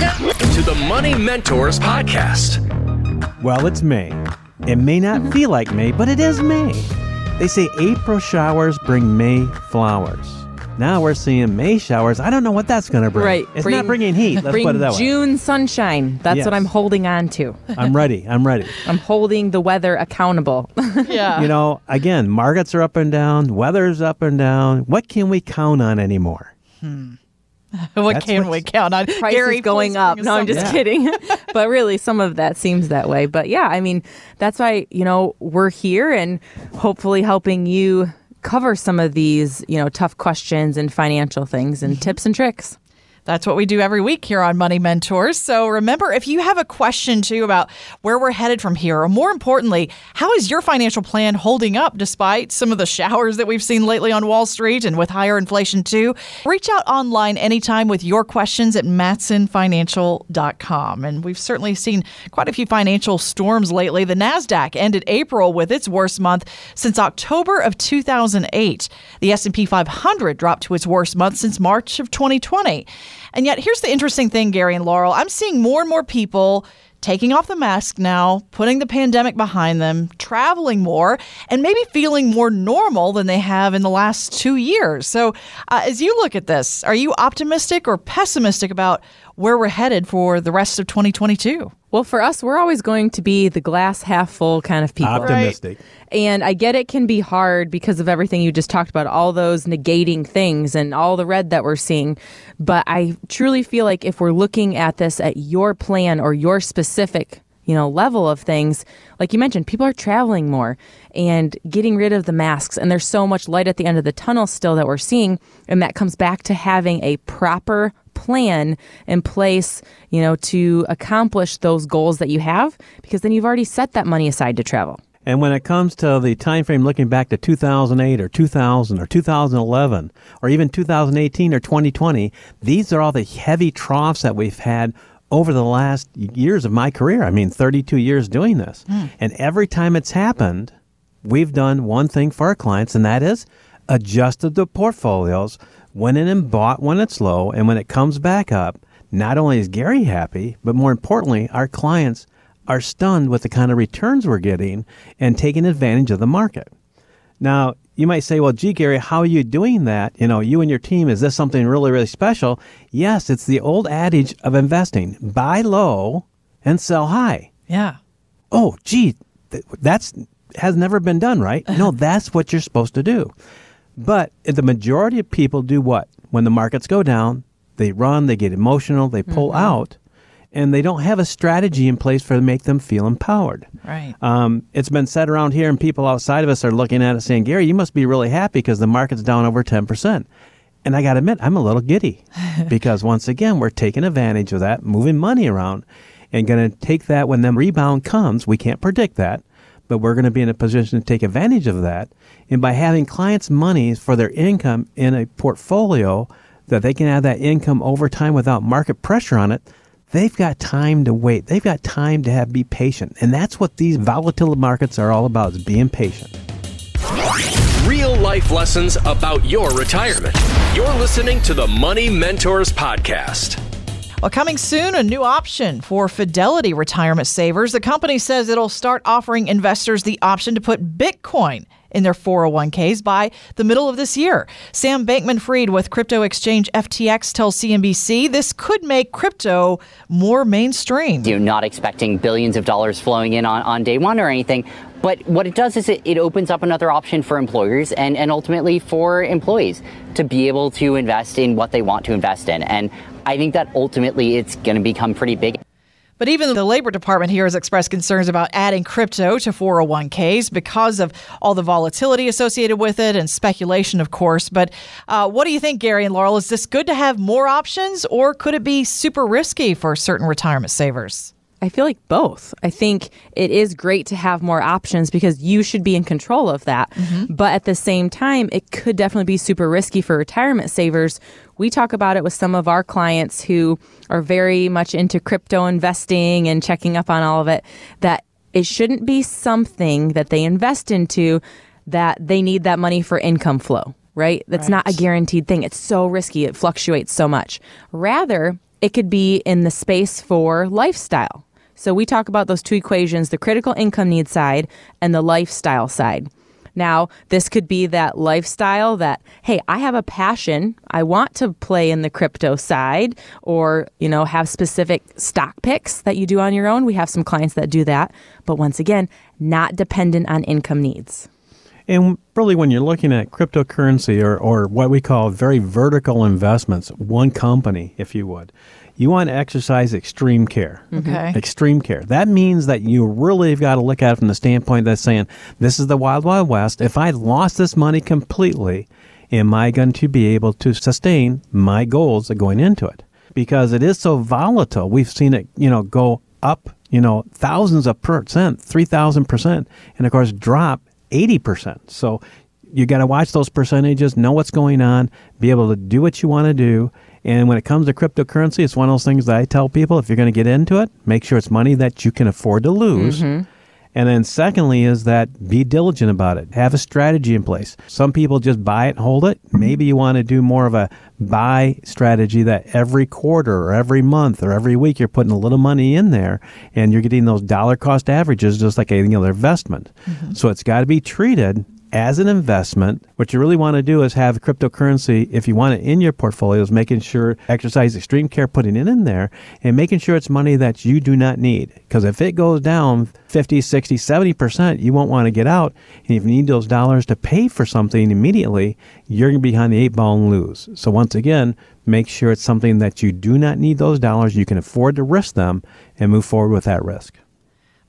to the Money Mentors Podcast. Well, it's May. It may not mm-hmm. feel like May, but it is May. They say April showers bring May flowers. Now we're seeing May showers. I don't know what that's going to bring. Right. It's Bring- not bringing heat. Let's Bring put it that way. June sunshine. That's Yes. what I'm holding on to. I'm ready. I'm ready. I'm holding the weather accountable. Yeah. You know, again, markets are up and down, weather's up and down. What can we count on anymore? Hmm. what That's can we count on? Price Gary, is going up. No, I'm just Yeah. kidding. but really, some of that seems that way. But yeah, I mean, that's why, you know, we're here and hopefully helping you cover some of these, you know, tough questions and financial things and mm-hmm. tips and tricks. That's what we do every week here on Money Mentors. So remember, if you have a question too about where we're headed from here, or more importantly, how is your financial plan holding up despite some of the showers that we've seen lately on Wall Street and with higher inflation too, reach out online anytime with your questions at mattsonfinancial.com. And we've certainly seen quite a few financial storms lately. The NASDAQ ended April with its worst month since October of 2008. The S&P 500 dropped to its worst month since March of 2020. And yet, here's the interesting thing, Gary and Laurel. I'm seeing more and more people taking off the mask now, putting the pandemic behind them, traveling more, and maybe feeling more normal than they have in the last two years. So, uh, as you look at this, are you optimistic or pessimistic about where we're headed for the rest of 2022? Well, for us, we're always going to be the glass half full kind of people. Optimistic. And I get it can be hard because of everything you just talked about, all those negating things and all the red that we're seeing. But I truly feel like if we're looking at this at your plan or your specific, you know, level of things, like you mentioned, people are traveling more and getting rid of the masks. And there's so much light at the end of the tunnel still that we're seeing. And that comes back to having a proper plan in place, you know, to accomplish those goals that you have, because then you've already set that money aside to travel. And when it comes to the time frame looking back to 2008 or 2000 or 2011 or even 2018 or 2020, these are all the heavy troughs that we've had over the last years of my career. I mean, 32 years doing this. Hmm. And every time it's happened, we've done one thing for our clients, and that is adjusted the portfolios, went in and bought when it's low, and when it comes back up, not only is Gary happy, but more importantly, our clients are stunned with the kind of returns we're getting and taking advantage of the market. Now, you might say, well, gee, Gary, how are you doing that? You know, you and your team, is this something really, really special? Yes, it's the old adage of investing buy low and sell high. Yeah. Oh, gee, th- that's has never been done, right? No, that's what you're supposed to do. But the majority of people do what? When the markets go down, they run, they get emotional, they pull out, and they don't have a strategy in place for to make them feel empowered. Right. Um, it's been said around here, and people outside of us are looking at it saying, Gary, you must be really happy because the market's down over 10%. And I got to admit, I'm a little giddy because once again, we're taking advantage of that, moving money around, and going to take that when the rebound comes. We can't predict that, but we're going to be in a position to take advantage of that. And by having clients' money for their income in a portfolio that they can have that income over time without market pressure on it, they've got time to wait. They've got time to have be patient. And that's what these volatile markets are all about is being patient. Real life lessons about your retirement. You're listening to the Money Mentors Podcast. Well, coming soon, a new option for Fidelity retirement savers. The company says it'll start offering investors the option to put Bitcoin in their 401ks by the middle of this year. Sam Bankman Fried with crypto exchange FTX tells CNBC this could make crypto more mainstream. you know, not expecting billions of dollars flowing in on, on day one or anything. But what it does is it, it opens up another option for employers and, and ultimately for employees to be able to invest in what they want to invest in. And I think that ultimately it's going to become pretty big. But even the Labor Department here has expressed concerns about adding crypto to 401ks because of all the volatility associated with it and speculation, of course. But uh, what do you think, Gary and Laurel? Is this good to have more options or could it be super risky for certain retirement savers? I feel like both. I think it is great to have more options because you should be in control of that. Mm-hmm. But at the same time, it could definitely be super risky for retirement savers. We talk about it with some of our clients who are very much into crypto investing and checking up on all of it that it shouldn't be something that they invest into that they need that money for income flow, right? That's not a guaranteed thing. It's so risky. It fluctuates so much. Rather, it could be in the space for lifestyle. So we talk about those two equations the critical income need side and the lifestyle side. Now, this could be that lifestyle that, hey, I have a passion. I want to play in the crypto side or, you know, have specific stock picks that you do on your own. We have some clients that do that. But once again, not dependent on income needs. And really, when you're looking at cryptocurrency or, or what we call very vertical investments, one company, if you would, you want to exercise extreme care. Mm-hmm. Okay. Extreme care. That means that you really have got to look at it from the standpoint that's saying, this is the wild, wild west. If I lost this money completely, am I going to be able to sustain my goals of going into it? Because it is so volatile. We've seen it, you know, go up, you know, thousands of percent, 3,000%, and of course drop 80%. So you got to watch those percentages, know what's going on, be able to do what you want to do, and when it comes to cryptocurrency, it's one of those things that I tell people if you're going to get into it, make sure it's money that you can afford to lose. Mm-hmm. And then, secondly, is that be diligent about it. Have a strategy in place. Some people just buy it and hold it. Maybe you want to do more of a buy strategy that every quarter or every month or every week you're putting a little money in there and you're getting those dollar cost averages just like any other investment. Mm-hmm. So it's got to be treated as an investment, what you really want to do is have cryptocurrency, if you want it in your portfolios, making sure, exercise extreme care putting it in there and making sure it's money that you do not need. Because if it goes down 50, 60, 70%, you won't want to get out. And if you need those dollars to pay for something immediately, you're going to be behind the eight ball and lose. So once again, make sure it's something that you do not need those dollars, you can afford to risk them and move forward with that risk.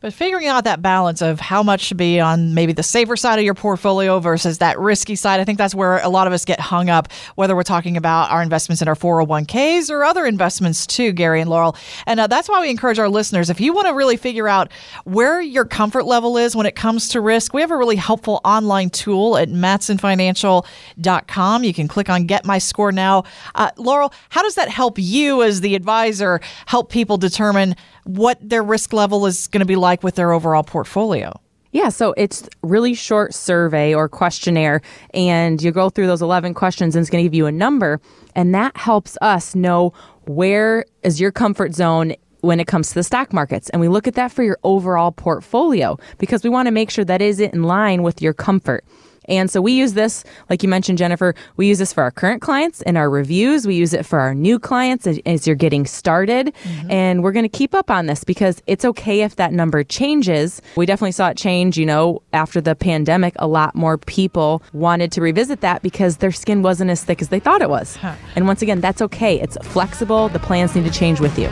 But figuring out that balance of how much should be on maybe the safer side of your portfolio versus that risky side, I think that's where a lot of us get hung up, whether we're talking about our investments in our 401ks or other investments too, Gary and Laurel. And uh, that's why we encourage our listeners if you want to really figure out where your comfort level is when it comes to risk, we have a really helpful online tool at mattsonfinancial.com. You can click on Get My Score Now. Uh, Laurel, how does that help you as the advisor help people determine what their risk level is going to be like with their overall portfolio. Yeah, so it's really short survey or questionnaire, and you go through those 11 questions, and it's going to give you a number, and that helps us know where is your comfort zone when it comes to the stock markets. And we look at that for your overall portfolio because we want to make sure that is in line with your comfort. And so we use this, like you mentioned, Jennifer, we use this for our current clients in our reviews. We use it for our new clients as, as you're getting started. Mm-hmm. And we're going to keep up on this because it's okay if that number changes. We definitely saw it change, you know, after the pandemic. A lot more people wanted to revisit that because their skin wasn't as thick as they thought it was. Huh. And once again, that's okay. It's flexible. The plans need to change with you.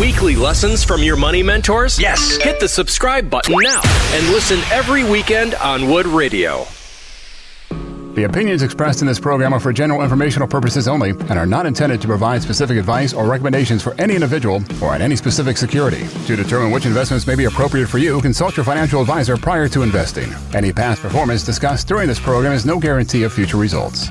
Want weekly lessons from your money mentors? Yes. Hit the subscribe button now and listen every weekend on Wood Radio. The opinions expressed in this program are for general informational purposes only and are not intended to provide specific advice or recommendations for any individual or on any specific security. To determine which investments may be appropriate for you, consult your financial advisor prior to investing. Any past performance discussed during this program is no guarantee of future results.